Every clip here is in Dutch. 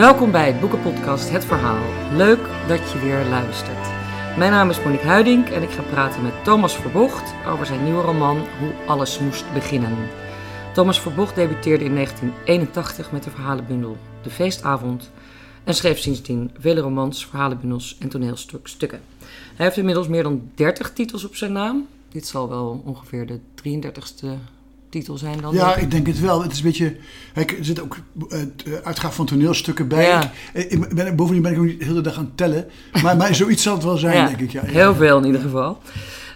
Welkom bij het boekenpodcast Het Verhaal. Leuk dat je weer luistert. Mijn naam is Monique Huiding en ik ga praten met Thomas Verbocht over zijn nieuwe roman Hoe alles moest beginnen. Thomas Verbocht debuteerde in 1981 met de verhalenbundel De Feestavond en schreef sindsdien vele romans, verhalenbundels en toneelstukken. Hij heeft inmiddels meer dan 30 titels op zijn naam. Dit zal wel ongeveer de 33ste titel zijn dan? Ja, ik denk het wel. Het is een beetje. er zit ook uh, uitgaaf van toneelstukken bij. Ja. Ik, ben, bovendien ben ik ook niet de hele dag aan het tellen. Maar, maar zoiets zal het wel zijn, denk ik. Ja, heel veel in ieder geval.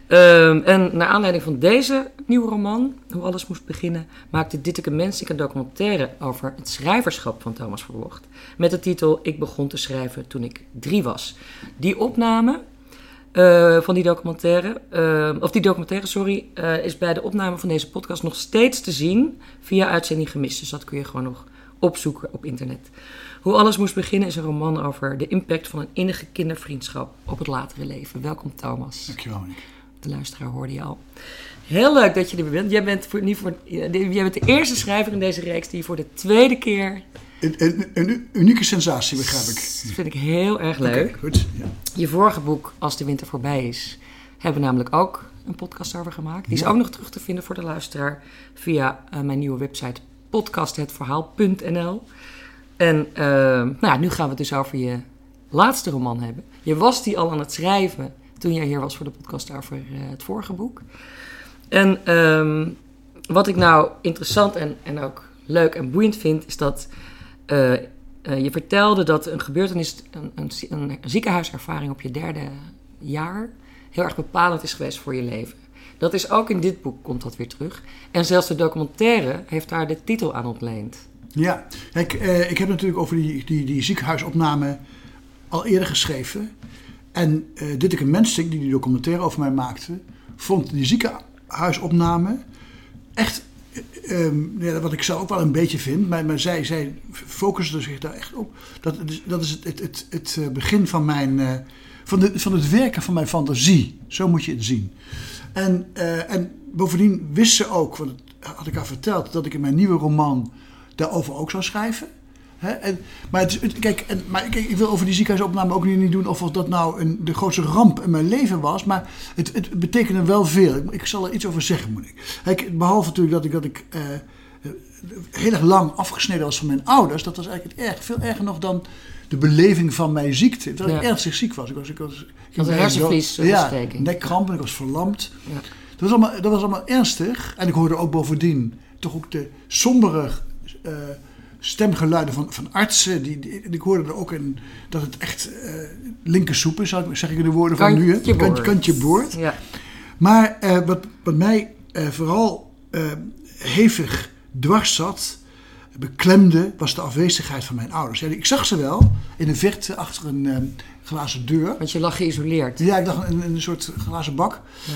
Um, en naar aanleiding van deze nieuwe roman, Hoe alles moest beginnen, maakte Ditteke Mensik een documentaire over het schrijverschap van Thomas Verwocht. Met de titel Ik begon te schrijven toen ik drie was. Die opname uh, van die documentaire, uh, of die documentaire, sorry, uh, is bij de opname van deze podcast nog steeds te zien via uitzending gemist. Dus dat kun je gewoon nog opzoeken op internet. Hoe alles moest beginnen is een roman over de impact van een innige kindervriendschap op het latere leven. Welkom Thomas. Dankjewel. Nick. De luisteraar hoorde je al. Heel leuk dat je er bent. Jij bent, voor, niet voor, jij bent de eerste schrijver in deze reeks die voor de tweede keer een, een, unieke sensatie, begrijp ik. Dat vind ik heel erg leuk. goed, ja. Je vorige boek, Als de winter voorbij is, hebben we namelijk ook een podcast over gemaakt. Die is ook nog terug te vinden voor de luisteraar via uh, mijn nieuwe website podcasthetverhaal.nl. En uh, nou, nu gaan we het dus over je laatste roman hebben. Je was die al aan het schrijven toen jij hier was voor de podcast over uh, het vorige boek. En um, wat ik nou interessant en, en ook leuk en boeiend vind, is dat uh, je vertelde dat een gebeurtenis, een, een, een, ziekenhuiservaring op je derde jaar, heel erg bepalend is geweest voor je leven. Dat is ook in dit boek, komt dat weer terug. En zelfs de documentaire heeft daar de titel aan ontleend. Ja, ik, uh, ik heb natuurlijk over die, die, die ziekenhuisopname al eerder geschreven. En uh, Ditteke Mensink, die die documentaire over mij maakte, vond die ziekenhuisopname echt Um, ja, wat ik zelf ook wel een beetje vind, maar, maar zij, zij focussen zich daar echt op. Dat, dat is het, het, het, het eh, begin van, mijn, uh, van, de, van het werken van mijn fantasie. Zo moet je het zien. En, uh, en bovendien wist ze ook, want dat had ik haar verteld, dat ik in mijn nieuwe roman daarover ook zou schrijven. En, maar het, kijk, en, maar kijk, ik wil over die ziekenhuisopname ook niet doen of dat nou een, de grootste ramp in mijn leven was. Maar het, het betekende wel veel. Ik, ik, zal er iets over zeggen, moet ik. Kijk, behalve natuurlijk dat ik, dat ik uh, heel erg lang afgesneden was van mijn ouders. Dat was eigenlijk het erg, veel erger nog dan de beleving van mijn ziekte. Dat ik ernstig ziek was. Ik was, ik was ik had een hersenvliesontsteking. Ja, nekkramp en ik was verlamd. Ja. Dat, was allemaal, dat was allemaal ernstig. En ik hoorde ook bovendien toch ook de sombere... Uh, stemgeluiden van, van artsen. Die, die, ik hoorde er ook in dat het echt uh, linkersoep is, zeg ik de woorden van nu. Kantje, kantje boord. Ja. Maar uh, wat, wat mij uh, vooral hevig dwars zat, beklemde, was de afwezigheid van mijn ouders. Ja, ik zag ze wel in de verte achter een glazen deur. Want je lag geïsoleerd. Ja, ik lag in, een soort glazen bak. Ja.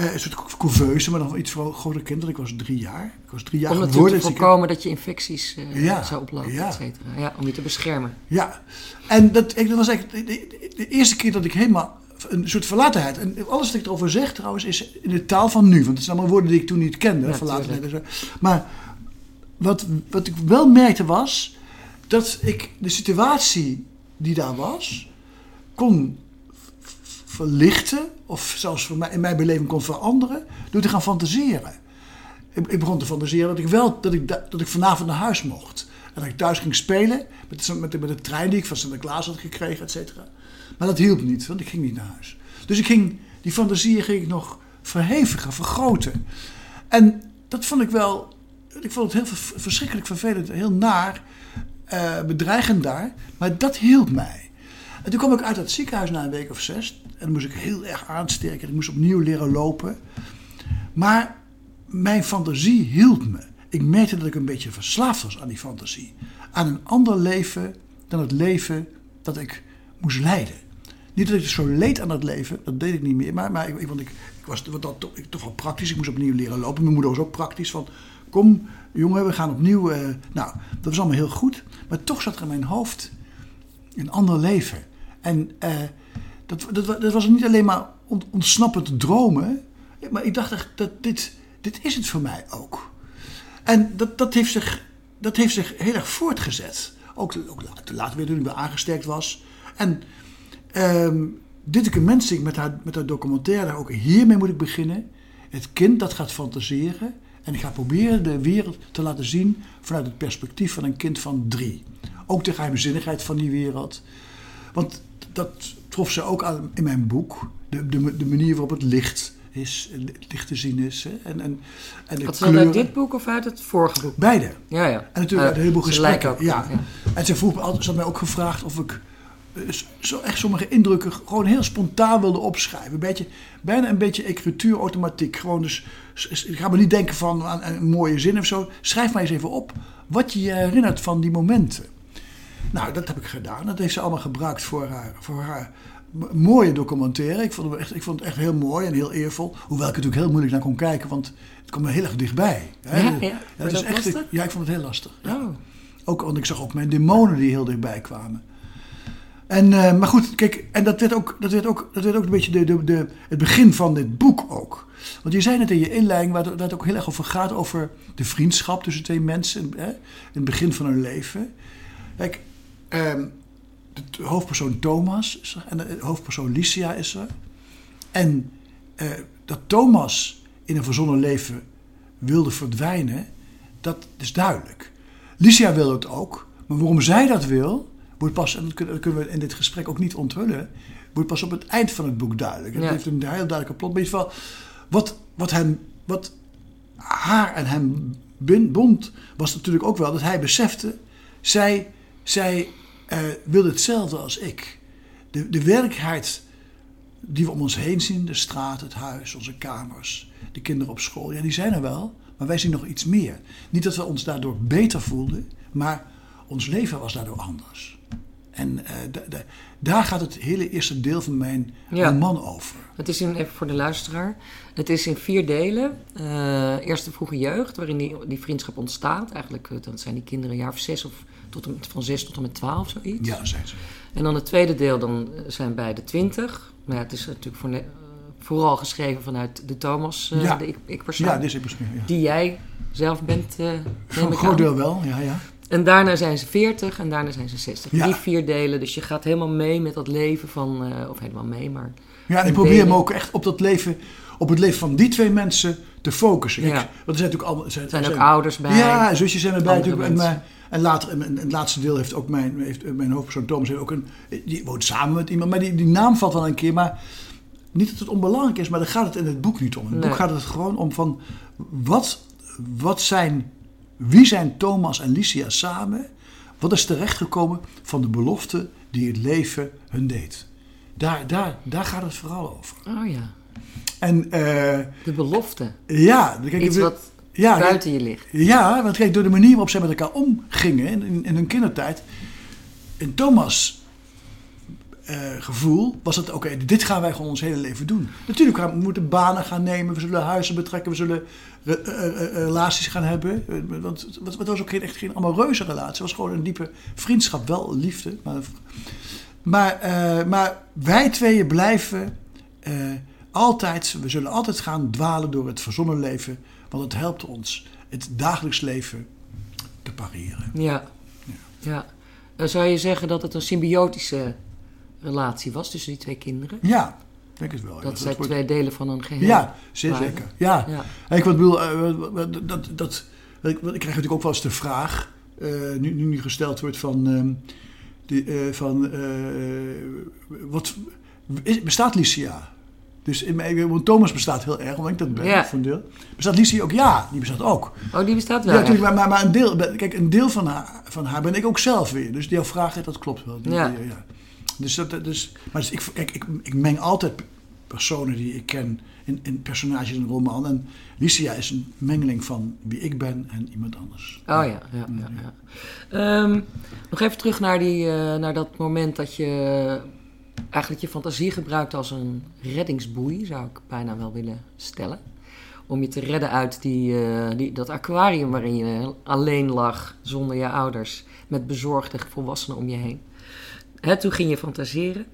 Uh, een soort couveuse, maar dan iets voor grotere kinderen. Ik was drie jaar. Ik was drie jaar om geworden. Om te voorkomen dat je infecties uh, ja, zou oplopen, ja. et cetera. Ja, om je te beschermen. Ja, en dat, dat was eigenlijk de, de, de, eerste keer dat ik helemaal... Een soort verlatenheid. En alles wat ik erover zeg trouwens is in de taal van nu. Want het zijn allemaal woorden die ik toen niet kende. Ja, verlatenheid en zo. Maar wat, wat ik wel merkte was... dat ik de situatie die daar was... kon verlichten, of zelfs voor mij, in mijn beleving kon veranderen, door te gaan fantaseren. Ik, ik begon te fantaseren dat ik wel dat ik, dat ik vanavond naar huis mocht. En dat ik thuis ging spelen met, de, met, met de trein die ik van Sinterklaas had gekregen, et cetera. Maar dat hielp niet, want ik ging niet naar huis. Dus ik ging, die fantasieën ging ik nog verhevigen, vergroten. En dat vond ik wel, ik vond het heel verschrikkelijk vervelend, heel naar, uh, bedreigend daar. Maar dat hielp mij. En toen kwam ik uit het ziekenhuis na een week of zes. En dan moest ik heel erg aansterken. Ik moest opnieuw leren lopen. Maar mijn fantasie hield me. Ik merkte dat ik een beetje verslaafd was aan die fantasie. Aan een ander leven dan het leven dat ik moest leiden. Niet dat ik zo leed aan het leven, dat deed ik niet meer. Maar, maar ik, want ik, ik was dat, toch, ik, toch wel praktisch. Ik moest opnieuw leren lopen. Mijn moeder was ook praktisch. Van, kom jongen, we gaan opnieuw. Uh, nou, dat was allemaal heel goed. Maar toch zat er in mijn hoofd een ander leven. En uh, dat, dat, dat was niet alleen maar ontsnappend dromen. Maar ik dacht echt, dat dit, dit is het voor mij ook. En dat, dat, heeft zich, dat heeft zich heel erg voortgezet. Ook, ook later, weer toen ik weer aangesterkt was. En ehm Ditteke Mensing met haar, met haar documentaire, ook hiermee moet ik beginnen. Het kind dat gaat fantaseren. En ga proberen de wereld te laten zien vanuit het perspectief van een kind van drie. Ook de geheimzinnigheid van die wereld. Want dat trof ze ook aan in mijn boek. De, de, de manier waarop het licht is, het licht te zien is. Hè. En, en, en de Wat uit dit boek of uit het vorige boek? Beide. Ja, ja. En natuurlijk uit een heleboel gesprekken. ook, ja. En ze, vroeg me altijd, ze had mij ook gevraagd of ik eh, zo echt sommige indrukken gewoon heel spontaan wilde opschrijven. Een beetje, bijna een beetje écrituur-automatiek. Gewoon dus, ik ga me niet denken van aan een mooie zin of zo. Schrijf maar eens even op wat je je herinnert van die momenten. Nou, dat heb ik gedaan. Dat heeft ze allemaal gebruikt voor haar, voor haar mooie documentaire. Ik vond, het echt, ik vond het echt heel mooi en heel eervol. Hoewel ik er natuurlijk heel moeilijk naar kon kijken, want het kwam me heel erg dichtbij. Hè? Ja, ja. ja, dat is echt, lastig? ja, ik vond het heel lastig. Ja. Oh. Ook, want ik zag ook mijn demonen die heel dichtbij kwamen. En, uh, maar goed, kijk, en dat werd ook, dat werd ook, dat werd ook een beetje de, de, de, het begin van dit boek ook. Want je zei net in je inleiding, waar het ook heel erg over gaat, over de vriendschap tussen twee mensen hè, in het begin van hun leven. Kijk, um, de hoofdpersoon Thomas is er en de hoofdpersoon Licia is er. En uh, dat Thomas in een verzonnen leven wilde verdwijnen, dat is duidelijk. Licia wil het ook, maar waarom zij dat wil, wordt pas, en dat kunnen we in dit gesprek ook niet onthullen, wordt pas op het eind van het boek duidelijk. Het Ja. heeft een heel duidelijke plot. Maar in ieder geval, wat, wat, hem, wat haar en hem bond, was natuurlijk ook wel dat hij besefte, zij, zij eh, wilde hetzelfde als ik. De, de werkelijkheid die we om ons heen zien, de straat, het huis, onze kamers, de kinderen op school, ja, die zijn er wel, maar wij zien nog iets meer. Niet dat we ons daardoor beter voelden, maar ons leven was daardoor anders. En eh, da- da- daar gaat het hele eerste deel van mijn Ja. roman over. Het is in, even voor de luisteraar. Het is in vier delen. Eh eerst de vroege jeugd, waarin die, die vriendschap ontstaat. Eigenlijk dan zijn die kinderen een jaar of zes of tot en met, van zes tot en met twaalf, zoiets. Ja, zijn ze. En dan het tweede deel, dan eh, zijn beide twintig. Maar ja, het is natuurlijk voor, ne- eh, vooral geschreven vanuit de Thomas, eh, Ja. de ik-. Ja, ik misschien. Ja. Die jij zelf bent, Voor een ik groot deel wel, ja, ja. En daarna zijn ze 40 en daarna zijn ze 60. Ja. Die vier delen. Dus je gaat helemaal mee met dat leven van. eh, of helemaal mee, maar. Ja, en ik probeer delen. me ook echt op dat leven, op het leven van die twee mensen te focussen. Ja. Want er zijn natuurlijk allemaal. Er zijn ook ouders bij. Ja, zusjes zijn erbij natuurlijk. Maar- en later, en het laatste deel heeft ook mijn, heeft, eh, mijn hoofdpersoon Thomas heeft ook een. Die woont samen met iemand, maar die, die naam valt wel een keer. Maar niet dat het onbelangrijk is, maar daar gaat het in het boek niet om. In het Nee. boek gaat het gewoon om van wat, wat zijn, wie zijn Thomas en Licia samen? Wat is terechtgekomen van de belofte die het leven hun deed? Daar, daar, daar gaat het vooral over. Oh ja. En eh, De belofte. ja, kijk, Iets wat ja, buiten je ligt. ja, want kijk, door de manier waarop zij met elkaar omgingen in, in, hun kindertijd. In Thomas' eh, gevoel was het: oké, dit gaan wij gewoon ons hele leven doen. Natuurlijk, gaan, we moeten banen gaan nemen, we zullen huizen betrekken, we zullen re- eh, eh, relaties gaan hebben. Want het was ook geen, echt geen allemaal reuze relatie. Het was gewoon een diepe vriendschap, wel liefde. Maar, maar, maar wij tweeën blijven altijd, we zullen altijd gaan dwalen door het verzonnen leven, want het helpt ons het dagelijks leven te pareren. Ja. ja. Eh, zou je zeggen dat het een symbiotische relatie was tussen die twee kinderen? Ja, denk het wel. Dat zij wordt- twee delen van een geheel Ja, zeer zeker. Ja. Ja. Ja, Ik wat bedoel, eh, wat- wat- dat, dat, ik, krijg natuurlijk ook wel eens de vraag, eh, nu, nu, gesteld wordt van, ehm, die, eh, van wat, is, bestaat Licia? Dus in mijn, want Thomas bestaat heel erg, omdat ik dat ben, Ja. voor een deel. Bestaat Licia ook? Ja, die bestaat ook. Oh, die bestaat wel. Ja, natuurlijk, maar, maar, maar een deel, kijk, een deel van haar, van haar ben ik ook zelf weer. Dus jouw vraag, dat klopt wel. Die- Ja. die- ja. Dus dat, dus, maar dus ik, kijk, ik, ik meng altijd personen die ik ken in, in personages in een roman. En Licia is een mengeling van wie ik ben en iemand anders. Oh ja, ja, ja. ja. Ehm, nog even terug naar, die, eh, naar dat moment dat je eigenlijk je fantasie gebruikt als een reddingsboei, zou ik bijna wel willen stellen. Om je te redden uit die, eh, die, dat aquarium waarin je alleen lag zonder je ouders, met bezorgde volwassenen om je heen. Hè, toen ging je fantaseren.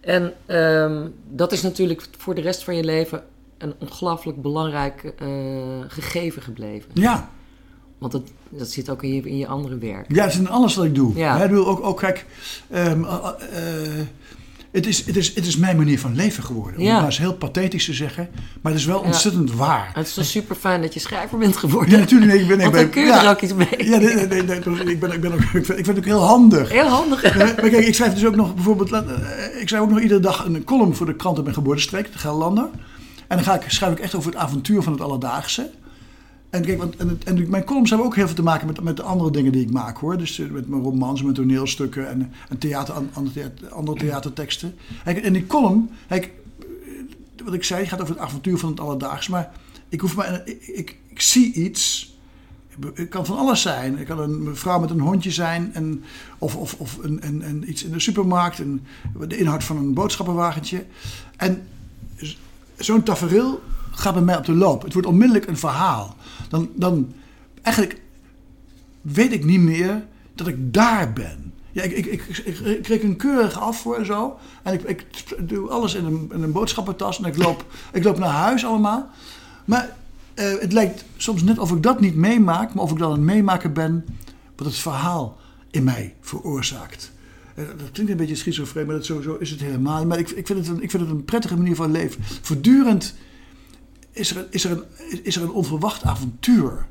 En ehm, dat is natuurlijk voor de rest van je leven een ongelooflijk belangrijk eh, gegeven gebleven. Ja, Want dat, dat zit ook in je, in je andere werk. Ja, het is in alles wat ik doe. Ja. Hè, ik bedoel, ook, ook kijk, ehm, eh, eh, het, is, het, is, het is mijn manier van leven geworden. Om Ja. het maar eens heel pathetisch te zeggen. Maar het is wel Ja. ontzettend waar. Het is toch super fijn dat je schrijver bent geworden. Ja, natuurlijk. Nee, ik ben, ik ben, kun je ja, er ook iets mee. Ja, nee, nee, nee, nee, ik, ben, ik, ben ook, ik, vind, ik vind het ook heel handig. Heel handig. Maar kijk, ik schrijf dus ook nog bijvoorbeeld, eh, ik schrijf ook nog iedere dag een column voor de krant op mijn geboortestreek, de Gelderlander. En dan ga ik, schrijf ik echt over het avontuur van het alledaagse. En, kijk, want, en, en mijn columns hebben ook heel veel te maken met, met de andere dingen die ik maak hoor. Dus eh, met mijn romans, mijn toneelstukken en, en theater, an- andere, theater, andere theaterteksten. Kijk, en die column, kijk, eh, wat ik zei, gaat over het avontuur van het alledaagse. Maar ik, hoef maar, ik, ik, ik zie iets. Het kan van alles zijn. Het kan een vrouw met een hondje zijn. En, of of, of een, een, een, iets in de supermarkt. Een, de inhoud van een boodschappenwagentje. En zo'n tafereel gaat bij mij op de loop. Het wordt onmiddellijk een verhaal. Dan, dan eigenlijk weet ik niet meer dat ik daar ben. Ja, ik, ik, ik, ik, kreeg een keurig af voor en zo. En ik, ik doe alles in een, een boodschappentas. En ik loop, ik loop naar huis allemaal. Maar eh, het lijkt soms net of ik dat niet meemaak. Maar of ik dan een meemaker ben wat het verhaal in mij veroorzaakt. Eh, Dat klinkt een beetje schizofreen, maar dat sowieso is het helemaal. Maar ik, ik, vind het een, ik vind het een prettige manier van leven. Voortdurend is er, is er, een, is er een onverwacht avontuur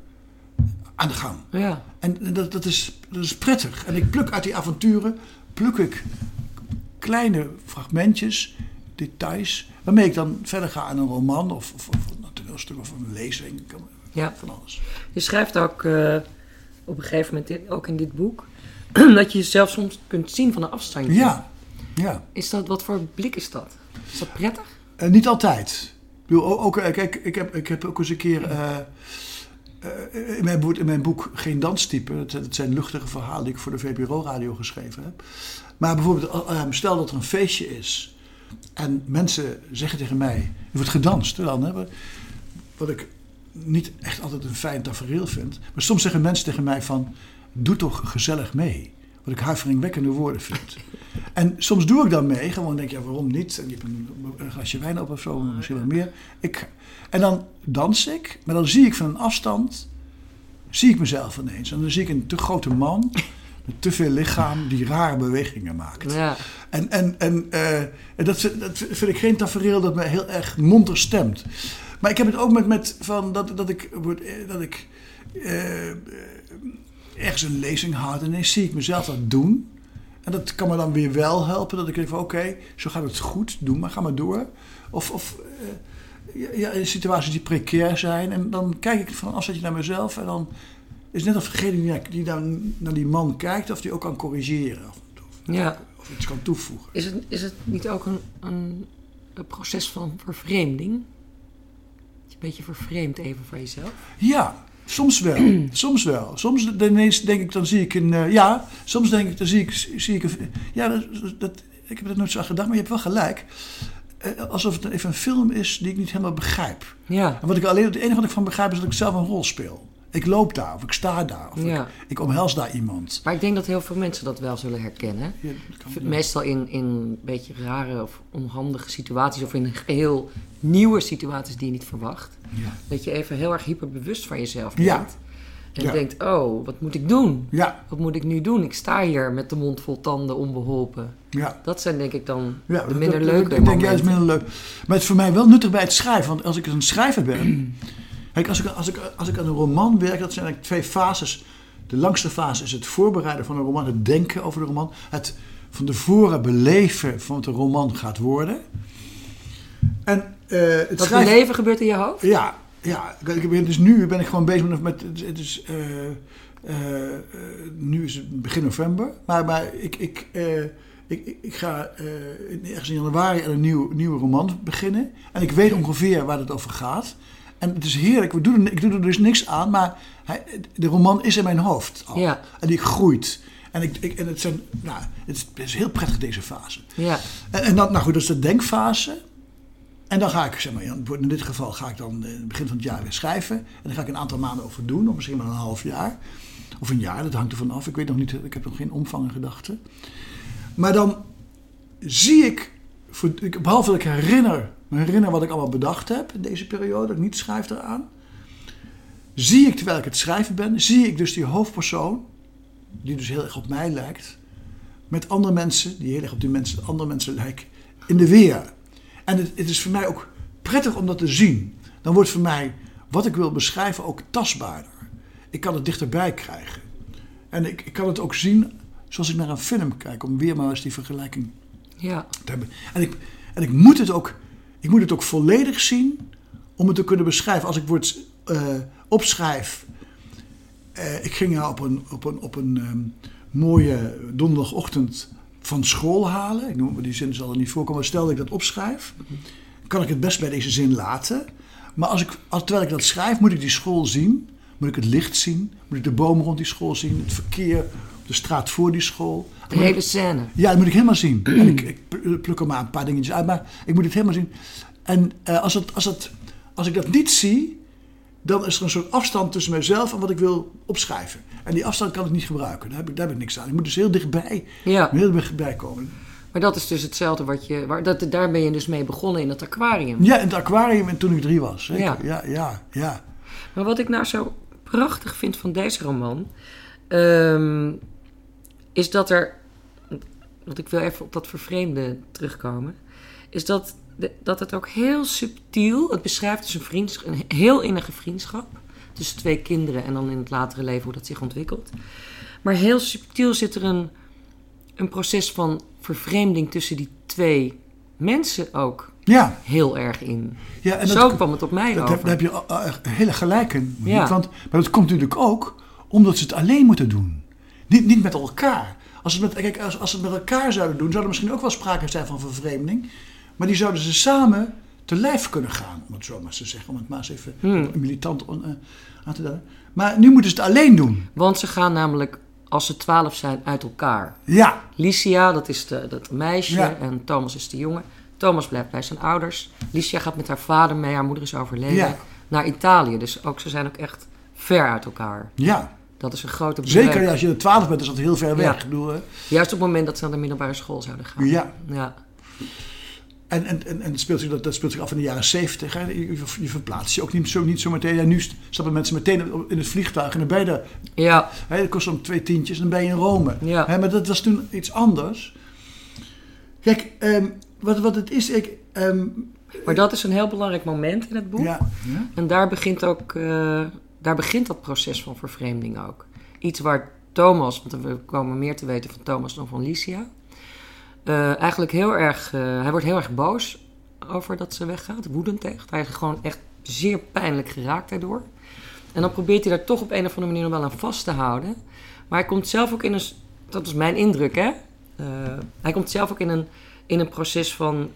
aan de gang. Ja. En dat, dat, is, dat is prettig. En ik pluk uit die avonturen, pluk ik kleine fragmentjes, details, waarmee ik dan verder ga aan een roman of, of, of een toneelstuk of een lezing, Ja. van alles. Je schrijft ook eh, op een gegeven moment, ook in dit boek, dat je jezelf soms kunt zien van een afstandje. Ja, ja. Is dat, wat voor blik is dat? Is dat prettig? En niet altijd. Bedoel, ook, eh, kijk, ik heb, ik heb ook eens een keer eh, eh, in, mijn boek, in mijn boek Geen Danstype, dat zijn luchtige verhalen die ik voor de VPRO-radio geschreven heb. Maar bijvoorbeeld, eh, stel dat er een feestje is en mensen zeggen tegen mij, er wordt gedanst dan, hè, wat ik niet echt altijd een fijn tafereel vind. Maar soms zeggen mensen tegen mij van, doe toch gezellig mee. Wat ik huiveringwekkende woorden vind. En soms doe ik dan mee, gewoon denk je, ja, waarom niet? En je hebt een, een glasje wijn op of zo, misschien wel meer. Ik, en dan dans ik, maar dan zie ik van een afstand, zie ik mezelf ineens. En dan zie ik een te grote man, met te veel lichaam, die rare bewegingen maakt. Ja. En, en, en, eh, en dat, vind- dat vind ik geen tafereel dat me heel erg monter stemt. Maar ik heb het ook met, met van dat, dat ik, eh, dat ik eh, ergens een lezing houd en ineens zie ik mezelf dat doen. En dat kan me dan weer wel helpen. Dat ik denk van oké, zo gaat het goed, doe maar, ga maar door. Of, of eh, ja, in situaties die precair zijn. En dan kijk ik van een afstandje naar mezelf. En dan is het net of degene die, dan naar die man kijkt, of die ook kan corrigeren. Of, of, ja. of iets kan toevoegen. Is het, is het niet ook een, een, een proces van vervreemding? Dat je een beetje vervreemd even van jezelf? Ja, soms wel. soms wel. Soms ineens denk ik, dan zie ik een... eh, ja, soms denk ik, dan zie ik... Zie ik een, ja, dat, dat, ik heb er nooit zo aan gedacht, maar je hebt wel gelijk. Eh, alsof het even een film is die ik niet helemaal begrijp. Ja. En wat ik alleen, het enige wat ik van begrijp is dat ik zelf een rol speel. Ik loop daar, of ik sta daar, of Ja. ik, ik omhels daar iemand. Maar ik denk dat heel veel mensen dat wel zullen herkennen. Ja, Meestal in, in een beetje rare of onhandige situaties of in heel nieuwe situaties die je niet verwacht. Ja. Dat je even heel erg hyperbewust van jezelf bent. Ja. En Ja. denkt, oh, wat moet ik doen? Ja, Wat moet ik nu doen? Ik sta hier met de mond vol tanden onbeholpen. ja. Dat zijn denk ik dan Ja, de minder dat- leuke Ik denk momenten. juist minder leuk. Maar het is voor mij wel nuttig bij het schrijven. Want als ik een schrijver ben. Kijk, als ik, als, ik, als ik aan een roman werk, dat zijn eigenlijk twee fases. De langste fase is het voorbereiden van een roman, het denken over de roman. Het van tevoren beleven van wat de roman gaat worden. En eh, het Dat schrijven. beleven gebeurt in je hoofd? Ja, ja. Dus nu ben ik gewoon bezig met. met het is, eh, eh, nu is het begin november. Maar, maar ik, ik, ik, ik, ga in- ergens in januari aan een nieuw, nieuwe roman beginnen. En ik weet ongeveer waar het over gaat. En het is heerlijk. We doen er, ik doe er dus niks aan. Maar hij, de roman is in mijn hoofd al. Ja. En die groeit. En, ik, ik, en het, zijn, nou, het, is, het is heel prettig deze fase. Ja. En, en dan, nou goed, dat is de denkfase. En dan ga ik, zeg maar, in dit geval ga ik dan in het begin van het jaar weer schrijven. En dan ga ik een aantal maanden over doen, of misschien wel een half jaar. Of een jaar, dat hangt ervan af. Ik weet nog niet, ik heb nog geen omvang in gedachten. Maar dan zie ik- behalve dat ik herinner, me herinner wat ik allemaal bedacht heb in deze periode, dat ik niet schrijf eraan. zie ik terwijl ik het schrijven ben, zie ik dus die hoofdpersoon, die dus heel erg op mij lijkt, met andere mensen, die heel erg op die mensen, andere mensen lijken, in de weer. En het, het is voor mij ook prettig om dat te zien. Dan wordt voor mij wat ik wil beschrijven ook tastbaarder. Ik kan het dichterbij krijgen. En ik, ik kan het ook zien zoals ik naar een film kijk, om weer maar eens die vergelijking Ja. te hebben. En ik, en ik, moet, het ook, ik moet het ook volledig zien om het te kunnen beschrijven. Als ik woord eh, opschrijf. eh, ik ging haar op een, op een, op een ehm, mooie donderdagochtend van school halen. Ik noem, die zin zal er niet voorkomen. Stel dat ik dat opschrijf, kan ik het best bij deze zin laten. Maar als ik, terwijl ik dat schrijf, moet ik die school zien. Moet ik het licht zien. Moet ik de bomen rond die school zien. Het verkeer de straat voor die school. De hele scène. Ja, dat moet ik helemaal zien. En ik, ik pluk er maar een paar dingetjes uit, maar ik moet het helemaal zien. En eh, als, het, als, het, als ik dat niet zie, dan is er een soort afstand tussen mezelf en wat ik wil opschrijven. En die afstand kan ik niet gebruiken. Daar heb ik, daar heb ik niks aan. Ik moet dus heel dichtbij, Ja. heel dichtbij komen. Maar dat is dus hetzelfde wat je... Waar, dat, daar ben je dus mee begonnen in het aquarium. Ja, in het aquarium en toen ik drie was. Zeker. Ja. Ja, ja, ja. Maar wat ik nou zo prachtig vind van deze roman... ehm, is dat er... Want ik wil even op dat vervreemde terugkomen. Is dat, dat het ook heel subtiel... Het beschrijft dus een, vriendsch- een heel innige vriendschap... tussen twee kinderen en dan in het latere leven hoe dat zich ontwikkelt. Maar heel subtiel zit er een, een proces van vervreemding tussen die twee mensen ook Ja, heel erg in. ja en Zo kwam het op mij dat over. heb, daar heb je uh, hele gelijk in. Ja. Want, maar dat komt natuurlijk ook omdat ze het alleen moeten doen. Niet, niet met elkaar. Als ze, het met, kijk, als, als het met elkaar zouden doen, zou er misschien ook wel sprake zijn van vervreemding. Maar die zouden ze samen te lijf kunnen gaan, om het zo maar eens te zeggen. Om het maar eens even Hmm. militant on- eh, aan te duiden. Maar nu moeten ze het alleen doen. Want ze gaan namelijk, als ze twaalf zijn, uit elkaar. Ja, Licia, dat is de, dat meisje, Ja. en Thomas is de jongen. Thomas blijft bij zijn ouders. Licia gaat met haar vader mee, haar moeder is overleden, Ja. naar Italië. Dus ook, ze zijn ook echt ver uit elkaar. ja. Dat is een grote breuk. Zeker als je er twaalf bent, is dat heel ver weg. Ja. Bedoel. Juist op het moment dat ze naar de middelbare school zouden gaan. ja. Ja. En, en, en, en speelt zich, dat, dat speelt zich af in de jaren zeventig. Je, je, verplaatst je ook niet zo, niet zo meteen. Ja, nu stappen mensen meteen in het vliegtuig en dan ben je er. Ja, Hè, dat kost om twee tientjes en dan ben je in Rome. Ja. Hè, maar dat was toen iets anders. Kijk, ehm, wat, wat het is... Ik, ehm, maar dat is een heel belangrijk moment in het boek. ja, ja, En daar begint ook, eh, daar begint dat proces van vervreemding ook. Iets waar Thomas, want we komen meer te weten van Thomas dan van Licia. eh, eigenlijk heel erg, eh, hij wordt heel erg boos over dat ze weggaat, woedend echt. Hij is gewoon echt zeer pijnlijk geraakt daardoor. En dan probeert hij daar toch op een of andere manier nog wel aan vast te houden. Maar hij komt zelf ook in een, dat is mijn indruk hè. Eh, hij komt zelf ook in een, in een proces van,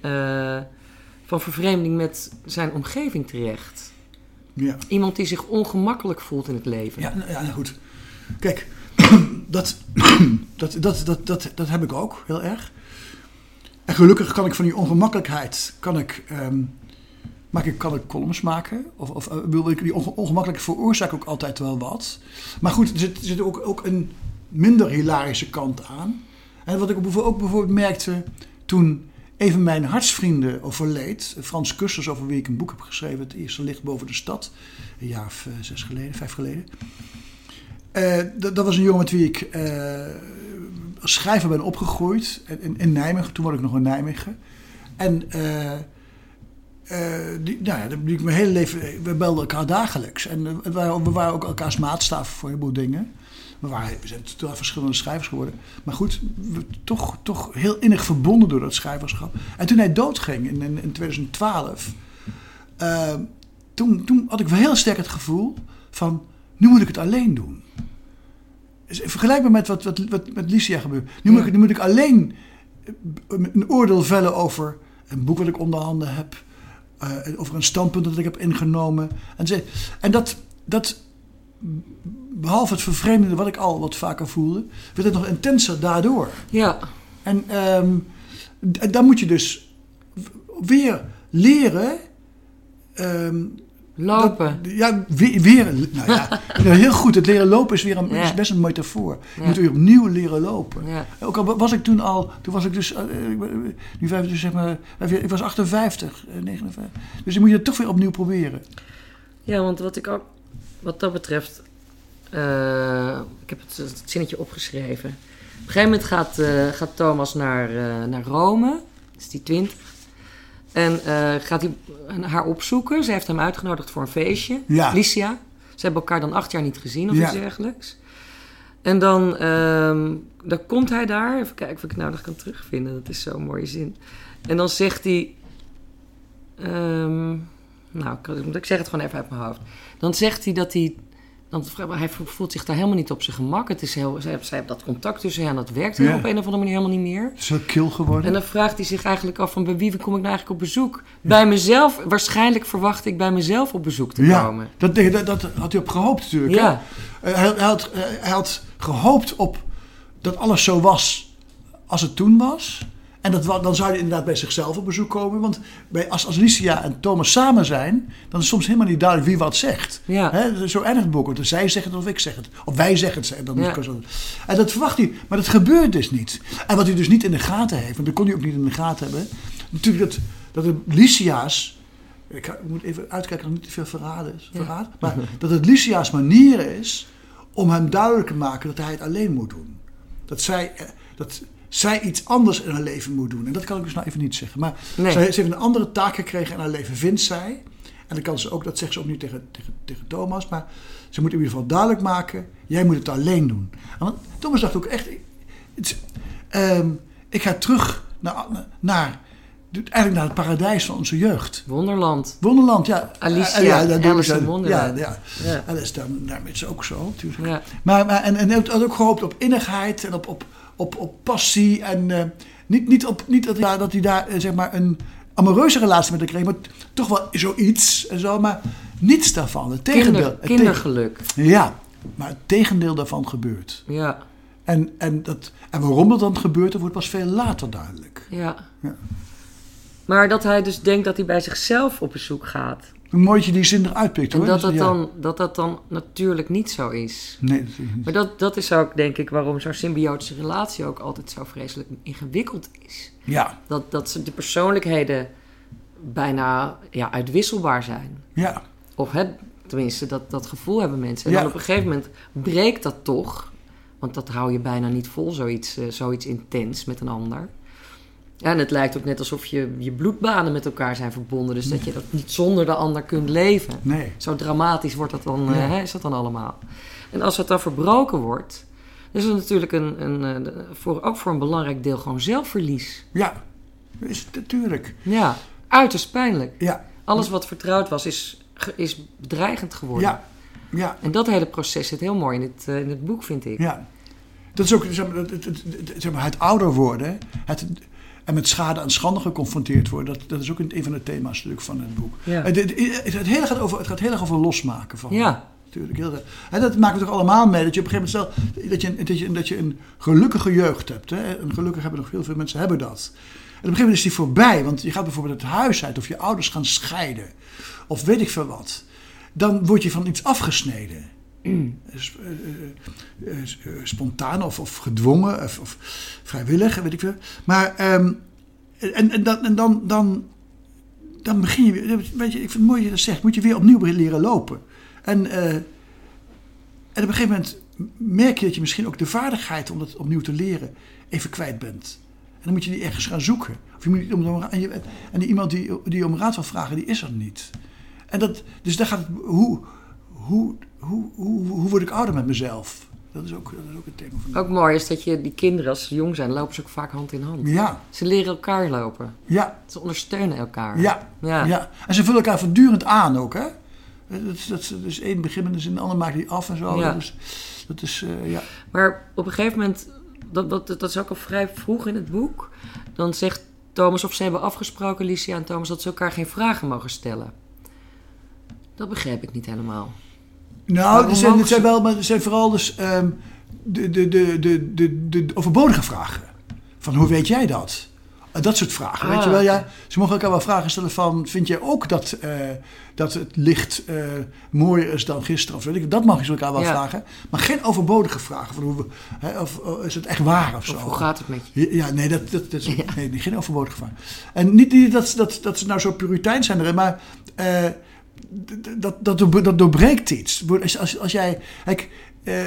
van vervreemding met zijn omgeving terecht. Ja. Iemand die zich ongemakkelijk voelt in het leven. Ja, nou, ja, nou goed. Kijk, dat, dat, dat, dat, dat, dat heb ik ook heel erg. En gelukkig kan ik van die ongemakkelijkheid, kan ik, ehm, maak ik, kan ik columns maken. Of, of eh, wil ik die onge- ongemakkelijkheid veroorzaakt ook altijd wel wat. Maar goed, er zit, er zit ook, ook een minder hilarische kant aan. En wat ik ook bijvoorbeeld merkte toen een van mijn hartsvrienden overleed, Frans Kusters, over wie ik een boek heb geschreven, Het Eerste Licht Boven de Stad, een jaar of eh, zes geleden, vijf geleden. Eh, dat, was een jongen met wie ik eh, als schrijver ben opgegroeid in, Nijmegen. Toen woonde ik nog in Nijmegen. En eh, die, nou ja, die, ik mijn hele leven, we belden elkaar dagelijks. En we, waren, we waren ook elkaars maatstaf voor een heleboel dingen. We, waren, we zijn totaal verschillende schrijvers geworden. Maar goed, we, toch, toch heel innig verbonden door dat schrijverschap. En toen hij doodging in, in, in 2012, eh, toen, toen had ik wel heel sterk het gevoel van, nu moet ik het alleen doen. Is Vergelijkbaar met wat, wat, wat met Licia gebeurt. Nu, moet ik, nu moet ik alleen eh, een oordeel vellen over een boek wat ik onder handen heb. eh, over een standpunt dat ik heb ingenomen. En, ze, en dat, dat, behalve het vervreemdende wat ik al wat vaker voelde, werd het nog intenser daardoor. Ja, En ehm, dan moet je dus weer leren. ehm, lopen. dat- ja, weer, weer. Nou ja, heel goed. Het leren lopen is, weer een, Ja. is best een metafoor. Je Ja. moet weer opnieuw leren lopen. ja. Ook al was ik toen al, toen was ik dus, eh, nu vijf, dus zeg maar, ik was 58, eh, 59. Dus dan moet je het toch weer opnieuw proberen. ja, want wat ik ook wat dat betreft, eh, ik heb het, het zinnetje opgeschreven. Op een gegeven moment gaat, eh, gaat Thomas naar, eh, naar Rome, is die 20. En gaat hij haar opzoeken. Ze heeft hem uitgenodigd voor een feestje. Ja. Licia. Ze hebben elkaar dan acht jaar niet gezien of Ja. iets dergelijks. En dan, ehm, dan komt hij daar. Even kijken of ik het nou nog kan terugvinden. Dat is zo'n mooie zin. En dan zegt hij... ehm, nou, ik, ik zeg het gewoon even uit mijn hoofd. Dan zegt hij dat hij... Dan, hij voelt zich daar helemaal niet op zijn gemak. Het is heel, zij, zij hebben dat contact tussen hen. Dat werkt Ja. op een of andere manier helemaal niet meer. Zo kil geworden. En dan vraagt hij zich eigenlijk af van bij wie kom ik nou eigenlijk op bezoek? Bij mezelf, waarschijnlijk verwacht ik bij mezelf op bezoek te ja, komen. dat, dat, dat had hij op gehoopt natuurlijk. Ja, Eh, hij, hij had, eh, hij had gehoopt op dat alles zo was als het toen was. En dat, dan zou hij inderdaad bij zichzelf op bezoek komen. Want bij, als, als Licia en Thomas samen zijn, dan is soms helemaal niet duidelijk wie wat zegt. Ja. Zo eindigt het boek. Want zij zeggen het of ik zeg het. Of wij zeggen het. Dan Ja. En dat verwacht hij. Maar dat gebeurt dus niet. En wat hij dus niet in de gaten heeft, want dat kon hij ook niet in de gaten hebben. Natuurlijk dat, dat de Licia's. Ik, moet even uitkijken dat niet te veel verraden is. Ja. Verraad, maar dat het Licia's manier is om hem duidelijk te maken dat hij het alleen moet doen. Dat zij, eh, dat zij iets anders in haar leven moet doen. En dat kan ik dus nou even niet zeggen. Maar Nee. zij, ze heeft een andere taak gekregen in haar leven, vindt zij. En dan kan ze ook, dat zegt ze ook niet tegen, tegen, tegen Thomas. Maar ze moet in ieder geval duidelijk maken: jij moet het alleen doen. En want Thomas dacht ook echt: het, ehm, ik ga terug naar, naar, eigenlijk naar het paradijs van onze jeugd. Wonderland. Wonderland, ja. Alicia, ja, dat doen Alice in Wonderland. Ja, ja. Ja. En dat is dan, daarmee is het ook zo, natuurlijk. Ja. Maar, maar, en, en hij had ook gehoopt op innigheid en op, op, op, op passie. En eh, niet, niet, op, niet dat, hij, daar- dat hij daar eh, zeg maar een amoureuze relatie met haar kreeg, maar toch wel zoiets en zo. Maar niets daarvan. Het tegendeel. Kinder, het tegen- kindergeluk. ja, maar het tegendeel daarvan gebeurt. Ja, En, en, dat, en waarom dat dan gebeurt, dat wordt pas veel later duidelijk. ja. Ja. Maar dat hij dus denkt dat hij bij zichzelf op bezoek gaat. Mooi dat je die zin eruit pikt En hoor. dat Dus, dat, ja. dan, dat dat dan natuurlijk niet zo is. Nee, dat is niet. Maar dat, dat is ook, denk ik, waarom zo'n symbiotische relatie ook altijd zo vreselijk ingewikkeld is. Ja, Dat, dat ze de persoonlijkheden bijna ja, uitwisselbaar zijn. ja. Of hè, tenminste, dat, dat gevoel hebben mensen. En Ja. dan op een gegeven moment breekt dat toch. Want dat hou je bijna niet vol, zoiets, eh, zoiets intens met een ander. Ja, en het lijkt ook net alsof je, je bloedbanen met elkaar zijn verbonden. Dus dat je dat niet zonder de ander kunt leven. Nee. Zo dramatisch wordt dat dan, eh, Ja. hè, is dat dan allemaal. En als het dan verbroken wordt, is het natuurlijk een, een, eh, voor, ook voor een belangrijk deel gewoon zelfverlies. Ja, is het natuurlijk. Ja, uiterst pijnlijk. Ja, Alles wat vertrouwd was, is, is bedreigend geworden. ja, ja, En dat hele proces zit heel mooi in het, eh, in het boek, vind ik. ja. Dat is ook zeg maar, het, het, het, het- zeg maar, het ouder worden het, en met schade en schande geconfronteerd worden. Dat, dat is ook een, een van de thema's natuurlijk van het boek. Ja. Het, het, het, het hele gaat over, het gaat heel erg over losmaken van. Ja. Natuurlijk, heel. En dat maken we toch allemaal mee. Dat je op een gegeven moment stel, dat je, dat je, dat je een gelukkige jeugd hebt. Hè? En gelukkig hebben nog heel veel mensen hebben dat. En op een gegeven moment is die voorbij. Want je gaat bijvoorbeeld het huis uit of je ouders gaan scheiden. Of weet ik veel wat. Dan word je van iets afgesneden. Eh, eh, eh, spontaan of, of gedwongen of, of vrijwillig, weet ik veel. Maar ehm, en, en, dan, en dan, dan, dan begin je weer. Weet je, ik vind het mooi dat je dat zegt. Moet je weer opnieuw leren lopen. En, en op een gegeven moment merk je dat je misschien ook de vaardigheid om dat opnieuw te leren even kwijt bent. En dan moet je die ergens gaan zoeken. Of je moet om, en, je, en die iemand die, die je om raad wil vragen, die is er niet. En dat, dus daar gaat het, hoe, hoe, hoe, hoe, hoe word ik ouder met mezelf? Dat is ook, dat is ook het thema van Ook mooi is dat je die kinderen, als ze jong zijn, lopen ze ook vaak hand in hand. Ja, Ze leren elkaar lopen. ja, Ze ondersteunen elkaar. ja, Ja. ja. En ze vullen elkaar voortdurend aan ook, hè? Dat is, dat is, dus één begint met een ander maakt die af en zo. Ja. Dat is, dat is eh, ja. Maar op een gegeven moment, dat, dat, dat is ook al vrij vroeg in het boek, dan zegt Thomas of ze hebben afgesproken, Licia en Thomas, dat ze elkaar geen vragen mogen stellen. Dat begrijp ik niet helemaal. Nou, het zijn, wel, maar het zijn vooral dus ehm, de, de, de, de, de, de overbodige vragen. Van hoe weet jij dat? Eh, Dat soort vragen. Ah. Weet je wel, ja, ze mogen elkaar wel vragen stellen van: vind jij ook dat, eh, dat het licht eh, mooier is dan gisteren? Of weet ik, dat mag je ze elkaar wel Ja. vragen. Maar geen overbodige vragen. Van hoe, hè, of, of is het echt waar of zo? Of hoe gaat het met je? Ja, nee, dat, dat, dat is nee, geen overbodige vraag. En niet, niet dat, dat, dat ze nou zo puritein zijn erin, maar dat, dat, door- dat doorbreekt iets. Als, als, als jij. Kijk, eh,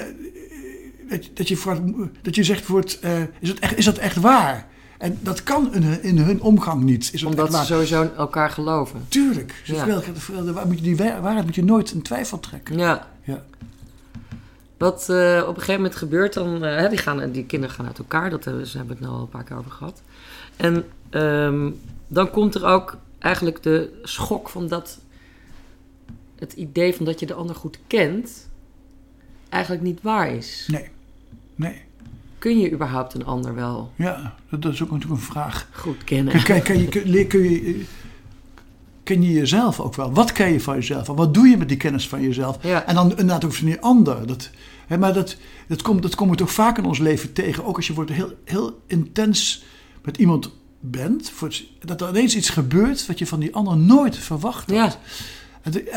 dat, dat, je voor, dat je zegt wordt, eh, is, het echt, is dat echt waar? En dat kan in, in hun omgang niet. Is dat Omdat ze sowieso in elkaar geloven. Tuurlijk. Ja. moet je die wa- waarheid moet je nooit in twijfel trekken. Ja. Ja. Wat eh, op een gegeven moment gebeurt dan... die, gaan, die kinderen gaan uit elkaar. Dat hebben, ze hebben het nu al een paar keer over gehad. En ehm, dan komt er ook eigenlijk de schok van dat... Het idee van dat je de ander goed kent... eigenlijk niet waar is. Nee. Nee. Kun je überhaupt een ander wel Ja, dat, dat is ook natuurlijk een vraag. goed kennen? Kun, kun, je, kun, leer- kun je, ken je jezelf ook wel? Wat ken je van jezelf? En wat doe je met die kennis van jezelf? Ja. En dan inderdaad ook van die ander. Dat, hè, maar dat, dat, komt, dat komen we toch vaak in ons leven tegen. Ook als je wordt heel, heel intens met iemand bent. Voor het- dat er ineens iets gebeurt wat je van die ander nooit verwacht had. Ja,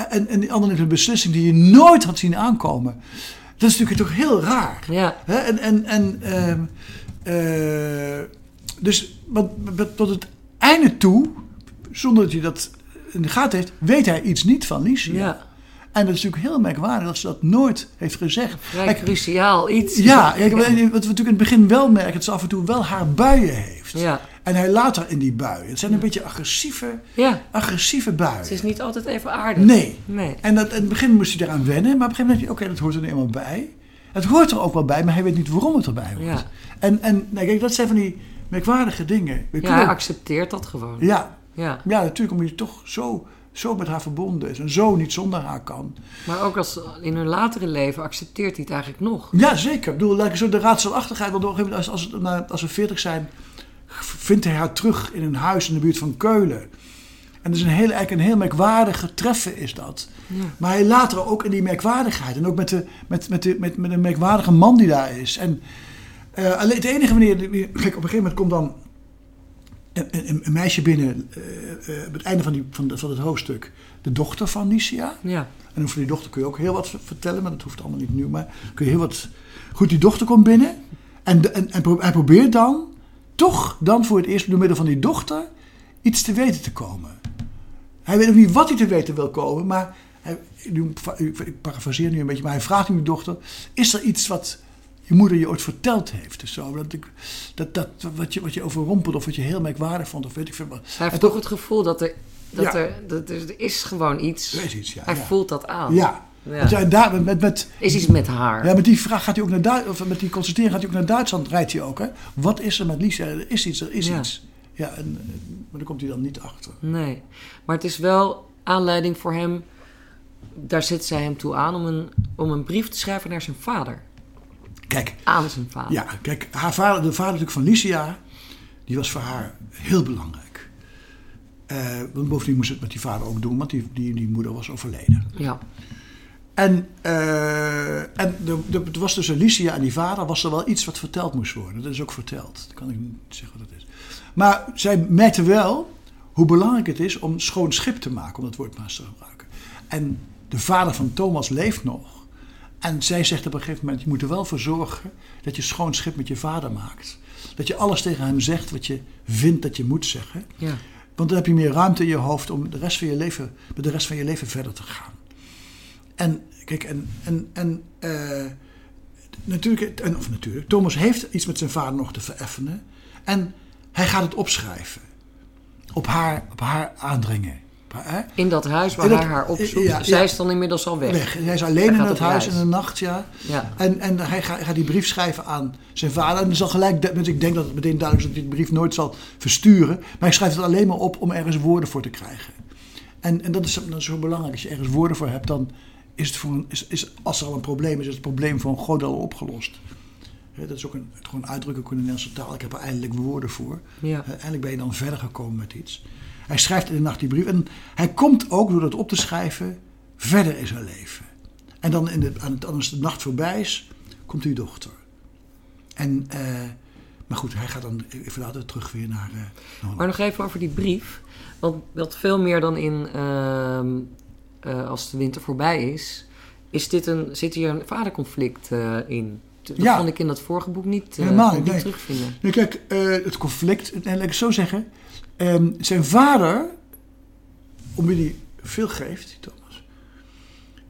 En, en, die ander neemt een beslissing die je nooit had zien aankomen. Dat is natuurlijk toch heel raar. ja, Hè? En, en, en, ehm, eh, dus wat, wat- tot het einde toe, zonder dat hij dat in de gaten heeft, weet hij iets niet van Licia. ja. En dat is natuurlijk heel merkwaardig dat ze dat nooit heeft gezegd. Vrij Kijk, cruciaal iets. ja, kijk, wat we natuurlijk in het begin wel merken, dat ze af en toe wel haar buien heeft. Ja, En hij later in die buien. Het zijn een beetje agressieve, ja. agressieve buien. Het is niet altijd even aardig. Nee. Nee. En dat, in het begin moest hij eraan wennen, maar op een gegeven moment denk je, oké, dat hoort er nu eenmaal bij. Het hoort er ook wel bij, maar hij weet niet waarom het erbij hoort. Ja. En, en nou, kijk, dat zijn van die merkwaardige dingen. We Ja, kunnen hij accepteert dat gewoon. ja, Ja. ja, natuurlijk omdat je toch zo, zo met haar verbonden is en zo niet zonder haar kan. Maar ook als in hun latere leven accepteert hij het eigenlijk nog. Ja, zeker. Ik bedoel, like, zo de raadselachtigheid, want op een gegeven moment, als, als, als we veertig zijn, vindt hij haar terug in een huis in de buurt van Keulen. En dat is een heel, eigenlijk een heel merkwaardige treffen is dat. Ja. Maar hij later ook in die merkwaardigheid. En ook met, de, met, met, de, met, met een merkwaardige man die daar is. En eh, alleen het enige wanneer... Kijk, op een gegeven moment komt dan een, een, een meisje binnen... eh, eh, op het einde van, die, van, de- van het hoofdstuk. De dochter van Nicia. Ja. En over die dochter kun je ook heel wat vertellen. Maar dat hoeft allemaal niet nu. Maar kun je heel wat... Goed, die dochter komt binnen. En, en, en hij probeert dan... Toch dan voor het eerst door middel van die dochter... Iets te weten te komen. Hij weet ook niet wat hij te weten wil komen, maar hij, nu, ik parafraseer nu een beetje, maar hij vraagt aan die dochter: Is er iets wat je moeder je ooit verteld heeft? Dus zo, dat, ik, dat, dat wat, je, wat je overrompelde of wat je heel merkwaardig vond, of weet ik veel wat. Hij heeft En toch het gevoel dat er, dat Ja. er, dat er, er is gewoon iets. Er is iets, ja. Hij ja. voelt dat aan. Ja. Ja. Want ja, daar, met, met, Is iets met haar. ja, met die vraag gaat hij ook naar Duitsland, of met die constatering gaat hij ook naar Duitsland, rijdt hij ook. Hè? Wat is er met Lisa? Er is iets, er is Ja. iets. Ja, en, maar daar komt hij dan niet achter. Nee. Maar het is wel aanleiding voor hem. Daar zet zij hem toe aan om een, om een brief te schrijven naar zijn vader. Kijk, Aan zijn vader. Ja, kijk, haar vader, de vader natuurlijk van Licia, die was voor haar heel belangrijk. Eh, want bovendien moest het met die vader ook doen, want die, die, die moeder was overleden. Ja. En, eh, en de, de, het was tussen Licia en die vader was er wel iets wat verteld moest worden. Dat is ook verteld. Dat kan ik niet zeggen wat dat is. Maar zij merkte wel hoe belangrijk het is om schoon schip te maken, om dat woord maar eens te gebruiken. En de vader van Thomas leeft nog. En zij zegt op een gegeven moment: Je moet er wel voor zorgen dat je schoon schip met je vader maakt. Dat je alles tegen hem zegt wat je vindt dat je moet zeggen. Ja. Want dan heb je meer ruimte in je hoofd om de rest van je leven, met de rest van je leven verder te gaan. En kijk, en, en, en eh, natuurlijk, en, of natuurlijk, Thomas heeft iets met zijn vader nog te vereffenen. En hij gaat het opschrijven. Op haar, op haar aandringen. In dat huis waar dat- hij haar opzoekt. ja, Zij ja. is dan inmiddels al weg. Weg. Hij is alleen Hij in op huis in de nacht, ja. Ja. En, en hij, gaat, hij gaat die brief schrijven aan zijn vader. En dan zal gelijk, dus ik denk dat het meteen duidelijk is dat hij die brief nooit zal versturen. Maar hij schrijft het alleen maar op om ergens woorden voor te krijgen. En, en dat, is, dat is zo belangrijk. Als je ergens woorden voor hebt, dan is het voor een, is, is, als er al een probleem is, is het probleem groot deel al opgelost. Dat is ook een, gewoon uitdrukking ook in de Nederlandse taal. Ik heb er eindelijk woorden voor. Ja. Eindelijk ben je dan verder gekomen met iets. Hij schrijft in de nacht die brief. En hij komt ook door dat op te schrijven verder in zijn leven. En dan in de, aan het, als de nacht voorbij is, komt die dochter. En, eh, maar goed, hij gaat dan even later terug weer naar... eh. Maar nog even over die brief. Want wat veel meer dan in ehm, eh, als de winter voorbij is, is dit een, zit hier een vaderconflict eh, in. Dat Ja. vond ik in dat vorige boek niet, Helemaal niet nee. terugvinden. Kijk, het conflict, en laat ik het zo zeggen. ehm, zijn vader, om wie hij veel geeft, die Thomas.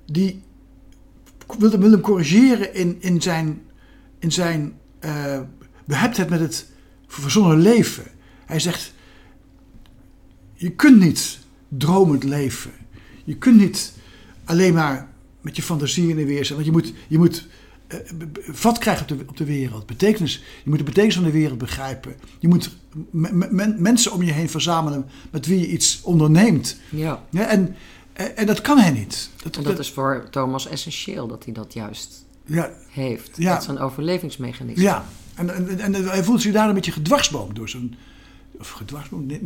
die wil, wil hem corrigeren in, in zijn, in zijn uh, beheptheid met het verzonnen leven. Hij zegt, je kunt niet dromend leven. Je kunt niet alleen maar met je fantasie in de weer zijn. Want je moet, je moet uh, vat krijgen op de, op de wereld. Betekenis. Je moet de betekenis van de wereld begrijpen. Je moet mensen om je heen verzamelen met wie je iets onderneemt. Ja. ja en, en, dat kan hij niet. Dat, en dat, is voor Thomas essentieel dat hij dat juist ja, heeft. Ja. Dat is een overlevingsmechanisme. Ja, en, en, en, hij voelt zich daar een beetje gedwarsboomd door zo'n of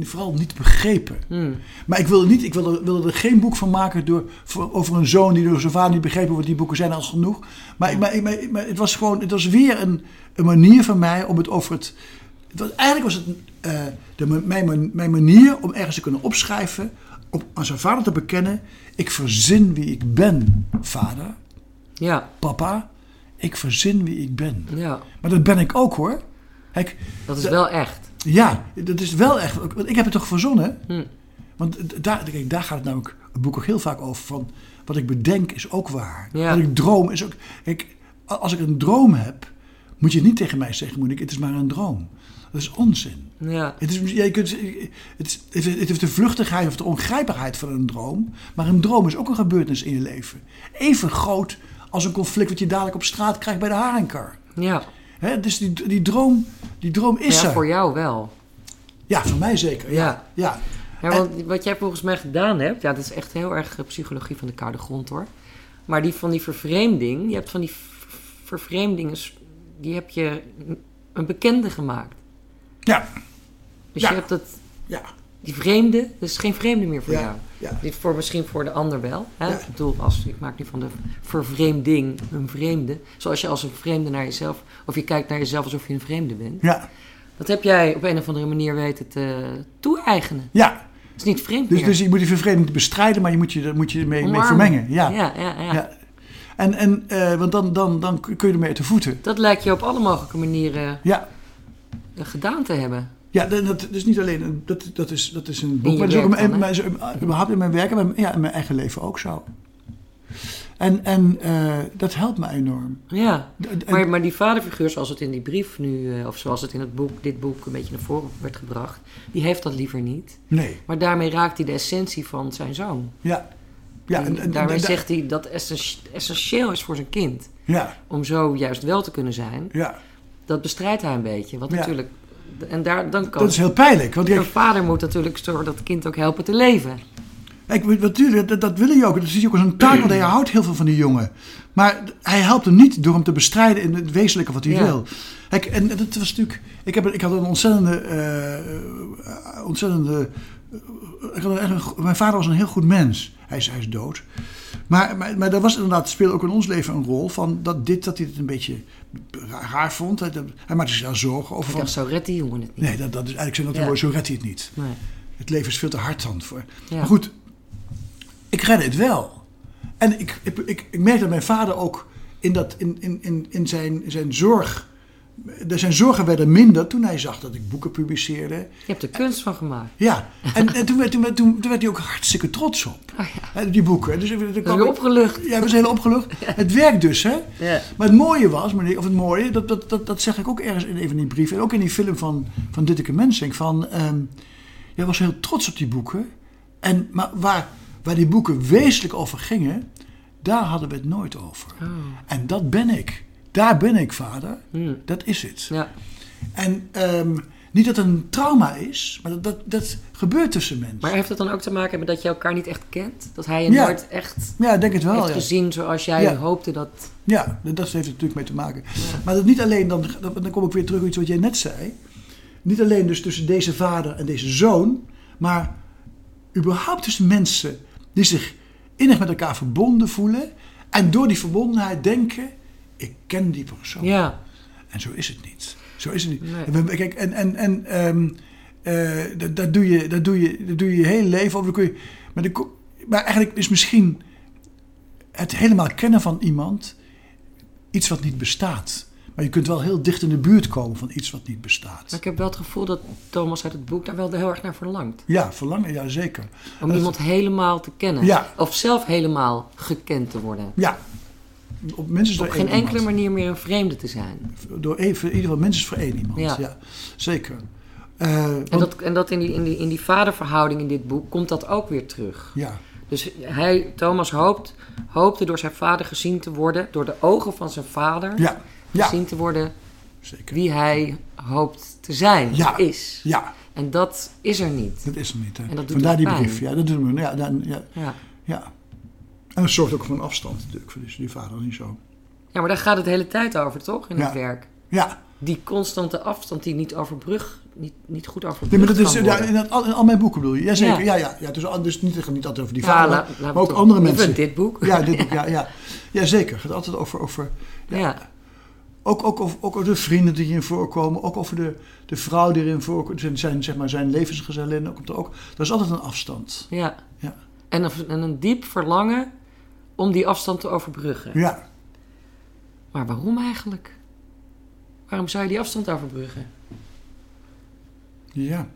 vooral niet begrepen. Hmm. Maar ik wilde, niet, ik wilde, wilde er geen boek van maken door, voor, over een zoon die door zijn vader niet begrepen wordt. Die boeken zijn al genoeg. Maar, ik, maar, maar, maar, het was gewoon, het was weer een, een manier van mij om het over het. het was, eigenlijk was het uh, de, mijn, mijn manier om ergens te kunnen opschrijven. Om aan zijn vader te bekennen: ik verzin wie ik ben, vader. Ja. Papa, ik verzin wie ik ben. Ja. Maar dat ben ik ook hoor. Kijk, dat is wel echt. Ja, dat is wel echt. Want ik heb het toch verzonnen? Hm. Want daar, kijk, daar gaat het namelijk het boek ook heel vaak over. Van wat ik bedenk is ook waar. Ja. Wat ik droom is ook. Kijk, als ik een droom heb, moet je niet tegen mij zeggen: moet ik, het is maar een droom. Dat is onzin. Ja. Het, is, ja, je kunt, het, is, het heeft de vluchtigheid of de ongrijpbaarheid van een droom. Maar een droom is ook een gebeurtenis in je leven. Even groot als een conflict wat je dadelijk op straat krijgt bij de haringkar. Ja. He, dus die, die, droom, die droom is ja, er. voor jou wel. Ja, voor mij zeker. Ja. ja. ja. want wat jij volgens mij gedaan hebt, ja, dat is echt heel erg psychologie van de koude grond hoor. Maar die van die vervreemding, je hebt van die vervreemdingen, die heb je een bekende gemaakt. Ja. Dus ja. je hebt dat, ja. die vreemde, dat is geen vreemde meer voor jou. Ja. Dit voor misschien voor de ander wel. Hè? Ik bedoel, als, ik maak nu van de vervreemding een vreemde. Zoals je als een vreemde naar jezelf, of je kijkt naar jezelf alsof je een vreemde bent. Ja. Dat heb jij op een of andere manier weten te toe-eigenen. Ja. Het is niet vreemd dus, meer. Dus je moet die vervreemding bestrijden, maar je moet je, moet je mee, mee vermengen. Ja. Ja, ja, ja. ja. En, en uh, want dan, dan, dan kun je ermee uit de voeten. Dat lijkt je op alle mogelijke manieren ja. gedaan te hebben. Ja, dat, is niet alleen dat, dat, is, dat is een boek, maar dat is ook in, mijn, überhaupt in mijn werk en ja, in mijn eigen leven ook zo. En, en uh, dat helpt me enorm. Ja, maar, maar die vaderfiguur zoals het in die brief nu, uh, of zoals het in het boek, dit boek een beetje naar voren werd gebracht, die heeft dat liever niet. Nee. Maar daarmee raakt hij de essentie van zijn zoon. Ja. ja en, en, daarmee zegt hij dat essentieel is voor zijn kind. Ja. Om zo juist wel te kunnen zijn. Ja. Dat bestrijdt hij een beetje. Wat natuurlijk en daar, dan kan dat is heel pijnlijk. Want een vader moet natuurlijk zorgen dat het kind ook helpen te leven. Ik, natuurlijk, dat, dat wil hij ook. Dat je ook als een taak, want hij houdt heel veel van die jongen. Maar hij helpt hem niet door hem te bestrijden in het wezenlijke wat hij ja. wil. Kijk, en dat was natuurlijk... Ik, heb, ik had een ontzettende... Uh, ontzettende ik had een, mijn vader was een heel goed mens. Hij is, hij is dood. Maar, maar, maar dat was inderdaad, speelde ook in ons leven een rol van dat dit, dat hij het een beetje raar vond. Hij, hij maakte zich daar zorgen over. Ik dacht, zo redt die jongen het niet. Nee, dat, dat is eigenlijk zijn dat ja. woord, zo redt hij het niet. Nee. Het leven is veel te hard dan voor. Ja. Maar goed, ik redde het wel. En ik, ik, ik, ik merk dat mijn vader ook in, dat, in, in, in, in zijn, zijn zorg. Zijn zorgen werden minder toen hij zag dat ik boeken publiceerde. Je hebt er kunst van gemaakt. Ja, en, en toen, werd, toen, werd, toen, werd hij ook hartstikke trots op. Oh ja. Die boeken. Dus, kwam weer opgelucht. Ja, we zijn heel opgelucht. Ja. Het werkt dus, hè? Ja. Maar het mooie was, of het mooie, dat, dat, dat, dat zeg ik ook ergens in een van die brieven. En ook in die film van, van Ditteke Mensing. Van, um, jij was heel trots op die boeken. En, maar waar, waar die boeken wezenlijk over gingen, daar hadden we het nooit over. Oh. En dat ben ik. Daar ben ik, vader. Hmm. Dat is het. Ja. En um, niet dat het een trauma is, maar dat, dat, dat gebeurt tussen mensen. Maar heeft het dan ook te maken met dat je elkaar niet echt kent? Dat hij je ja. nooit echt ja, denk het wel, heeft ja. gezien zoals jij hoopte dat... Ja, dat heeft er natuurlijk mee te maken. Maar dat niet alleen, dan, dan kom ik weer terug op iets wat jij net zei. Niet alleen dus tussen deze vader en deze zoon, maar überhaupt tussen mensen die zich innig met elkaar verbonden voelen. En door die verbondenheid denken, ik ken die persoon. Ja. En zo is het niet. Zo is het niet. Nee. Kijk, en, en, en um, uh, dat, dat, doe je, dat, doe je, dat doe je je hele leven over. Dan kun je, maar, de, maar eigenlijk is misschien het helemaal kennen van iemand iets wat niet bestaat. Maar je kunt wel heel dicht in de buurt komen van iets wat niet bestaat. Maar ik heb wel het gevoel dat Thomas uit het boek daar wel heel erg naar verlangt. Ja, verlangen, ja zeker. Om iemand helemaal te kennen. Ja. Of zelf helemaal gekend te worden. Ja. Op, één geen enkele iemand. manier meer een vreemde te zijn. Door voor in ieder geval minstens voor één iemand. Ja, Ja. zeker. Eh, En want- dat, en dat in, die, in, die, in die vaderverhouding in dit boek komt dat ook weer terug. ja, Dus hij, Thomas hoopt, hoopte door zijn vader gezien te worden, door de ogen van zijn vader ja, ja, gezien te worden zeker. wie hij hoopt te zijn, Ja. is. Ja, En dat is er niet. dat is hem niet. Hè. En dat doet Vandaar die pijn. brief. Ja, dat doet hem. Ja, dan, ja, Ja. ja. En dat zorgt ook voor een afstand natuurlijk. Voor die, die vader niet zo. ja, maar daar gaat het de hele tijd over, toch? In Ja. het werk. Ja, Die constante afstand die niet overbrug, niet, niet goed nee, overbrugd maar dat is ja, in, het- al, in al mijn boeken bedoel je? Jazeker. Ja. Ja, ja, ja. Dus, dus niet, niet altijd over die vader, maar, ook andere mensen. dit boek. Ja, dit boek, ja, ja. ja, zeker. Het gaat altijd over, over ja, Ja. Ook, ook, ook, ook over de vrienden die hierin voorkomen. Ook over de, de vrouw die erin voorkomt. Zijn, zijn, zeg maar, zijn levensgezellin. Ook, ook, er is altijd een afstand. Ja. Ja. En, een, en een diep verlangen om die afstand te overbruggen. Ja. Maar waarom eigenlijk? Waarom zou je die afstand overbruggen? Ja.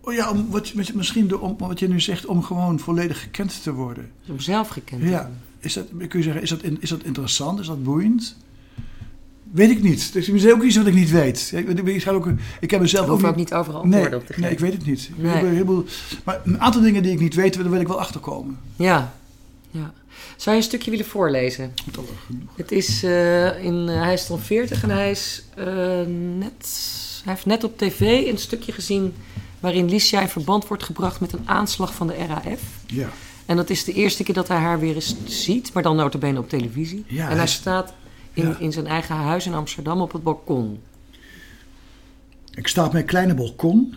Oh ja, om, wat, misschien door, om, wat je nu zegt, om gewoon volledig gekend te worden. Om zelf gekend te Ja. worden. Is dat, kun je zeggen, is dat, is dat interessant? Is dat boeiend? Weet ik niet. Het is ook iets wat ik niet weet. Ik, ook, ik heb mezelf ook ook niet overal Nee, op te geven. nee, ik weet het niet. Ik Nee. maar een aantal dingen die ik niet weet, daar wil ik wel achterkomen. Ja. ja. Zou je een stukje willen voorlezen? Genoeg. Het is, eh, in, eh, hij is dan 40 en hij, is, eh, net, hij heeft net op tv een stukje gezien waarin Licia in verband wordt gebracht met een aanslag van de RAF. Ja. En dat is de eerste keer dat hij haar weer eens ziet, maar dan notabene op televisie. Ja, en hij staat in, Ja. in zijn eigen huis in Amsterdam op het balkon. Ik sta op mijn kleine balkon.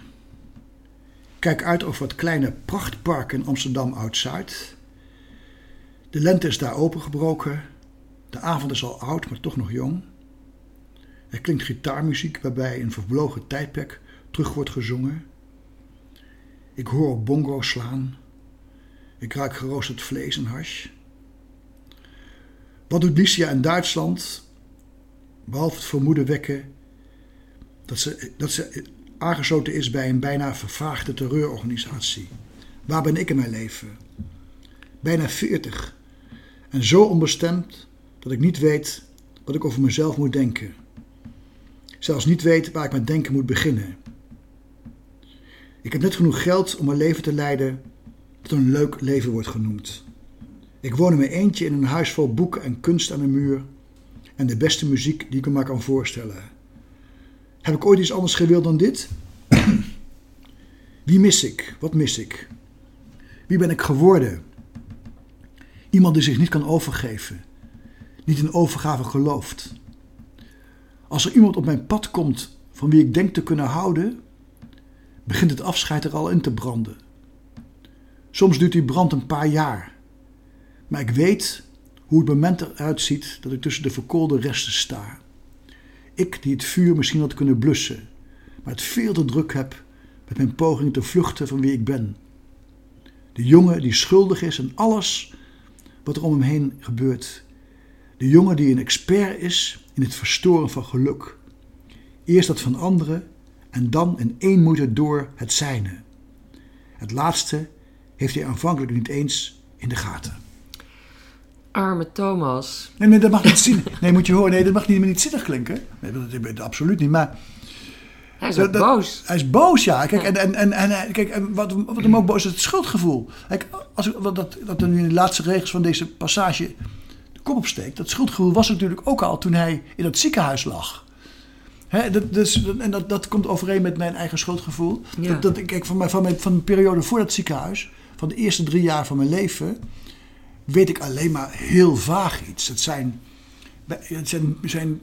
Kijk uit over het kleine prachtpark in Amsterdam Oud-Zuid. De lente is daar opengebroken. De avond is al oud, maar toch nog jong. Er klinkt gitaarmuziek waarbij een vervlogen tijdperk terug wordt gezongen. Ik hoor op bongo slaan. Ik ruik geroosterd vlees en hash. Wat doet Licia in Duitsland? Behalve het vermoeden wekken dat ze, dat ze aangesloten is bij een bijna vervaagde terreurorganisatie. Waar ben ik in mijn leven? Bijna 40. En zo onbestemd dat ik niet weet wat ik over mezelf moet denken. Zelfs niet weet waar ik met denken moet beginnen. Ik heb net genoeg geld om een leven te leiden dat een leuk leven wordt genoemd. Ik woon in mijn eentje in een huis vol boeken en kunst aan de muur en de beste muziek die ik me maar kan voorstellen. Heb ik ooit iets anders gewild dan dit? Wie mis ik? Wat mis ik? Wie ben ik geworden? Iemand die zich niet kan overgeven, niet in overgave gelooft. Als er iemand op mijn pad komt van wie ik denk te kunnen houden, begint het afscheid er al in te branden. Soms duurt die brand een paar jaar, maar ik weet hoe het moment eruit ziet dat ik tussen de verkoolde resten sta. Ik die het vuur misschien had kunnen blussen, maar het veel te druk heb met mijn poging te vluchten van wie ik ben. De jongen die schuldig is aan alles wat er om hem heen gebeurt. De jongen die een expert is in het verstoren van geluk. Eerst dat van anderen en dan in één moeite door het zijne. Het laatste heeft hij aanvankelijk niet eens in de gaten. Arme Thomas. Nee, nee, dat mag niet zien. Nee, moet je horen. Nee, dat mag niet, niet zinnig klinken. Nee, dat, dat, absoluut niet. Maar Hij is ook dat- boos. hij is boos, ja. Kijk, Ja. en, en, en, en, kijk, en wat, wat hem ook boos is, het schuldgevoel. Kijk, als, wat dat, dat er nu in de laatste regels van deze passage de kop opsteekt. Dat schuldgevoel was natuurlijk ook al toen hij in dat ziekenhuis lag. Hè, dat, dus, en dat, dat komt overeen met mijn eigen schuldgevoel. Ja. Dat, dat, ik- kijk, van, mijn, van, mijn, van de periode voor dat ziekenhuis, van de eerste drie jaar van mijn leven, weet ik alleen maar heel vaag iets. Het zijn, het zijn, zijn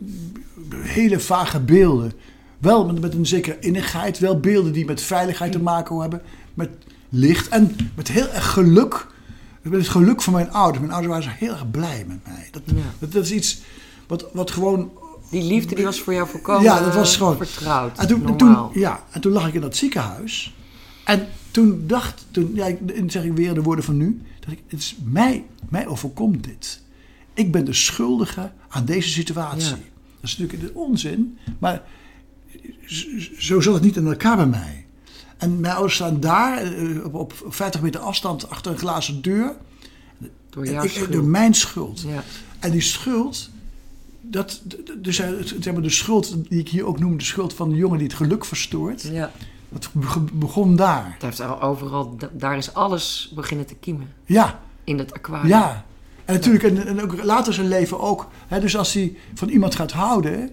hele vage beelden. Wel met, met een zekere innigheid, wel beelden die met veiligheid te maken hebben, met licht en met heel erg geluk. Met het geluk van mijn ouders. Mijn ouders waren heel erg blij met mij. Dat, Ja. dat, dat is iets wat, wat gewoon Die liefde die was voor jou volkomen Ja, dat was gewoon- vertrouwd. en toen, en toen, ja, en toen lag ik in dat ziekenhuis. En toen dacht, toen, ja, ik- zeg ik weer de woorden van nu, dat ik, het is mij, mij overkomt dit. ik ben de schuldige aan deze situatie. Ja. Dat is natuurlijk de onzin, maar zo zat het niet in elkaar bij mij. En mijn ouders staan daar eh, op, op 50 meter afstand achter een glazen deur. Door En jouw ik- schuld. door mijn schuld. Ja. En die schuld, dat, dus zeg maar de schuld die ik hier ook noem, de schuld van de jongen die het geluk verstoort, ja. Dat be- begon daar. Het heeft al overal, da- daar is alles beginnen te kiemen. Ja, In het aquarium. ja. En natuurlijk, en, en ook later zijn leven ook. Hè, dus als hij van iemand gaat houden,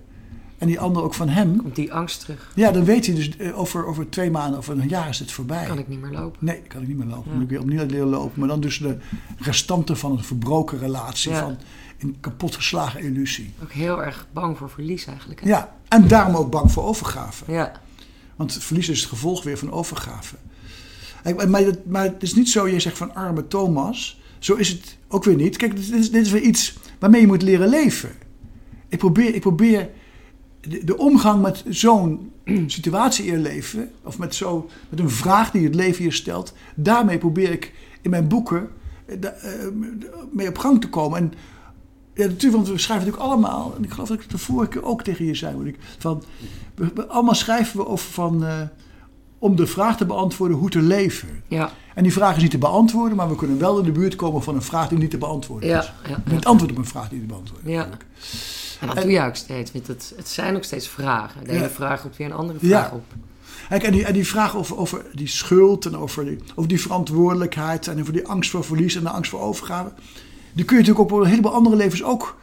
en die ander ook van hem, Komt die angst terug. ja, dan weet hij dus eh, over, over twee maanden of een jaar is het voorbij. Kan ik niet meer lopen. Nee, kan ik niet meer lopen. Ja. Moet ik weer opnieuw leren lopen. Maar dan dus de restanten van een verbroken relatie, Ja. van een kapotgeslagen illusie. Ook heel erg bang voor verlies eigenlijk. hè? Ja, en daarom ook bang voor overgave. Ja. Want verlies is het gevolg weer van overgave. Maar, maar het is niet zo, je zegt van arme Thomas. Zo is het ook weer niet. Kijk, dit is, dit is weer iets waarmee je moet leren leven. Ik probeer, ik probeer de, de omgang met zo'n situatie in je leven, of met, zo, met een vraag die het leven je stelt, daarmee probeer ik in mijn boeken eh, eh, mee op gang te komen. En ja, natuurlijk, want we schrijven natuurlijk allemaal, en ik geloof dat ik het de vorige keer ook tegen je zei, ik- van, we, we- allemaal schrijven we over van, eh, om de vraag te beantwoorden hoe te leven. Ja. En die vraag is niet te beantwoorden, maar we kunnen wel in de buurt komen van een vraag die niet te beantwoorden is. Ja. ja, Het ja. antwoord op een vraag die niet te beantwoorden is. Ja. En dat En- doe je ook steeds. Want het, het zijn ook steeds vragen. De ene vraag roept weer een andere vraag op. Kijk, en die, en die vraag over, over die schuld en over die, over die verantwoordelijkheid en over die angst voor verlies en de angst voor overgave, die kun je natuurlijk op een heleboel andere levens ook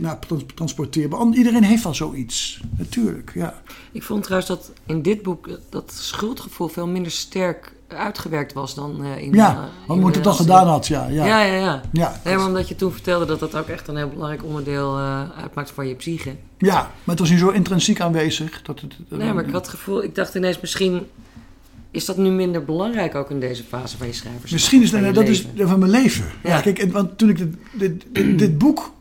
nou, trans- transporteren. Want Iedereen heeft wel zoiets, natuurlijk. Ja. Ik vond trouwens dat in dit boek dat schuldgevoel veel minder sterk uitgewerkt was dan eh, in... Ja, eh, want in hoe het dan gedaan had, ja. Ja, Ja, ja, ja. ja. Nee, omdat je toen vertelde dat dat ook echt een heel belangrijk onderdeel eh, uitmaakt van je psyche. Ja, maar het was niet zo intrinsiek aanwezig. Dat het, Nee, maar ik had het gevoel, ik dacht ineens misschien is dat nu minder belangrijk ook in deze fase van je schrijvers. Misschien is dat, dat is van mijn leven. Ja. Ja. kijk, want toen ik dit, dit, dit, dit boek...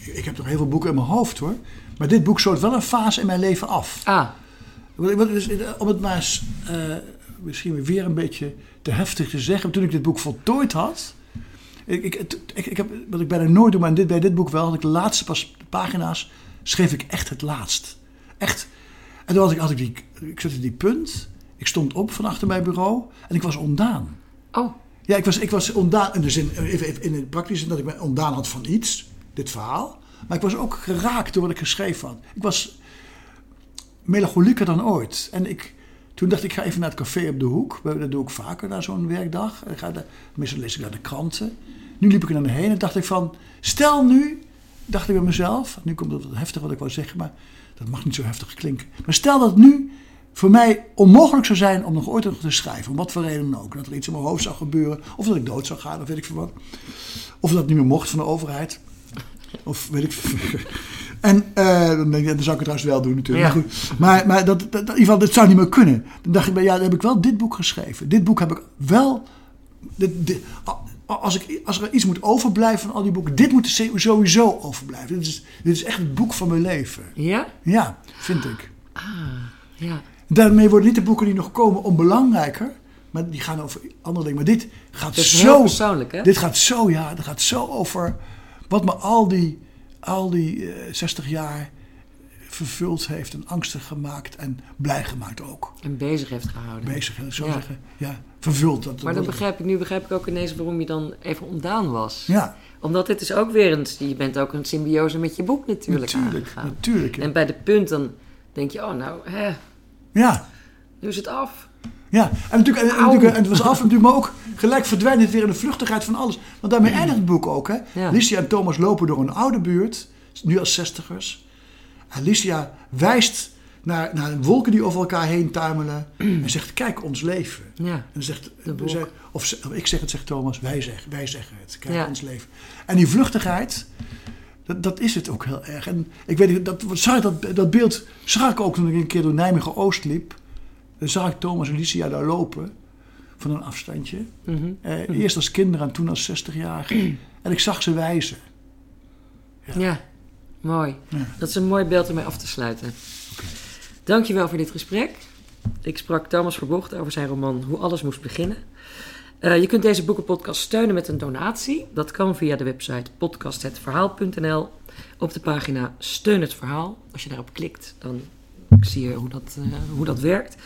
Ik heb toch heel veel boeken in mijn hoofd, hoor. Maar dit boek sloot wel een fase in mijn leven af. Ah, Om het maar eens, eh, misschien weer een beetje te heftig te zeggen. Toen ik dit boek voltooid had... Ik, ik, ik heb, wat ik bijna nooit doe, maar dit, bij dit boek wel... had ik de laatste pas, pagina's, schreef ik echt het laatst. Echt. En toen had ik, had ik die... Ik zette die punt. Ik stond op van achter mijn bureau. En ik was ontdaan. oh, Ja, ik was, ik was ontdaan, in de zin, even, even in het praktische zin dat ik me ontdaan had van iets, dit verhaal. Maar ik was ook geraakt door wat ik geschreven had. Ik was melancholieker dan ooit. En ik, toen dacht ik, ik ga even naar het café op de hoek. Dat doe ik vaker na zo'n werkdag. Ik ga daar, meestal lees ik naar de kranten. Nu liep ik er naar heen en dacht ik van, stel nu, dacht ik bij mezelf, nu komt het wat heftig wat ik wou zeggen, maar dat mag niet zo heftig klinken. Maar stel dat nu voor mij onmogelijk zou zijn om nog ooit nog te schrijven, om wat voor reden dan ook. Dat er iets in mijn hoofd zou gebeuren, of dat ik dood zou gaan, of weet ik veel wat. Of dat het niet meer mocht van de overheid. Of weet ik veel. En eh, dan, denk ik, dan zou ik het trouwens wel doen natuurlijk. Ja. Maar, goed, maar, maar dat, dat, in ieder geval, dat zou niet meer kunnen. Dan dacht ik, bij, ja, dan heb ik wel dit boek geschreven. Dit boek heb ik wel... Dit, dit- als, ik, als er iets moet overblijven van al die boeken, dit moet er sowieso overblijven. Dit is, dit is echt het boek van mijn leven. ja? Ja, vind ik. Ah, ja. Daarmee worden niet de boeken die nog komen onbelangrijker, maar die gaan over andere dingen. Maar dit gaat Dat is zo. heel persoonlijk, hè? Dit gaat zo, ja, dat gaat zo over wat me al die, al die eh, 60 jaar vervuld heeft en angstig gemaakt en blij gemaakt ook. En bezig heeft gehouden. Bezig, zo Ja. zeggen. Ja, vervuld. Dat, Maar dan dat- begrijp ik, nu begrijp ik ook ineens waarom je dan even ontdaan was. Ja, Omdat dit is ook weer een... Je bent ook een symbiose met je boek natuurlijk, natuurlijk. aangegaan. natuurlijk ja. En bij de punt dan denk je, oh nou, hè, ja. nu is het af. Ja, en natuurlijk, en, natuurlijk, en het was af natuurlijk, maar ook gelijk verdwijnt het weer in de vluchtigheid van alles. Want daarmee eindigt het boek ook. Hè? Ja. Licia en Thomas lopen door een oude buurt, nu als zestigers. En Licia wijst naar, naar wolken die over elkaar heen tuimelen en zegt, kijk ons leven. Ja, En dan zegt, of, of ik zeg het, zegt Thomas, wij zeggen, wij zeggen het, kijk Ja. ons leven. En die vluchtigheid, dat, dat is het ook heel erg. En ik weet niet, dat, zag dat, dat beeld zag ik ook toen ik een keer door Nijmegen Oost liep. Dan zag ik Thomas en Licia daar lopen, van een afstandje. mhm. Eh, Eerst als kinderen en toen als 60-jarige. En ik zag ze wijzen. ja. mooi. Ja. Dat is een mooi beeld om mee af te sluiten. Dankjewel voor dit gesprek. Ik sprak Thomas Verbocht over zijn roman Hoe alles moest beginnen. Uh, je kunt deze boekenpodcast steunen met een donatie. Dat kan via de website podcasthetverhaal.nl op de pagina Steun het Verhaal. Als je daarop klikt, dan zie je hoe dat, uh, hoe dat werkt.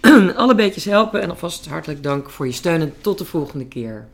Alle beetjes helpen en alvast hartelijk dank voor je steun en tot de volgende keer.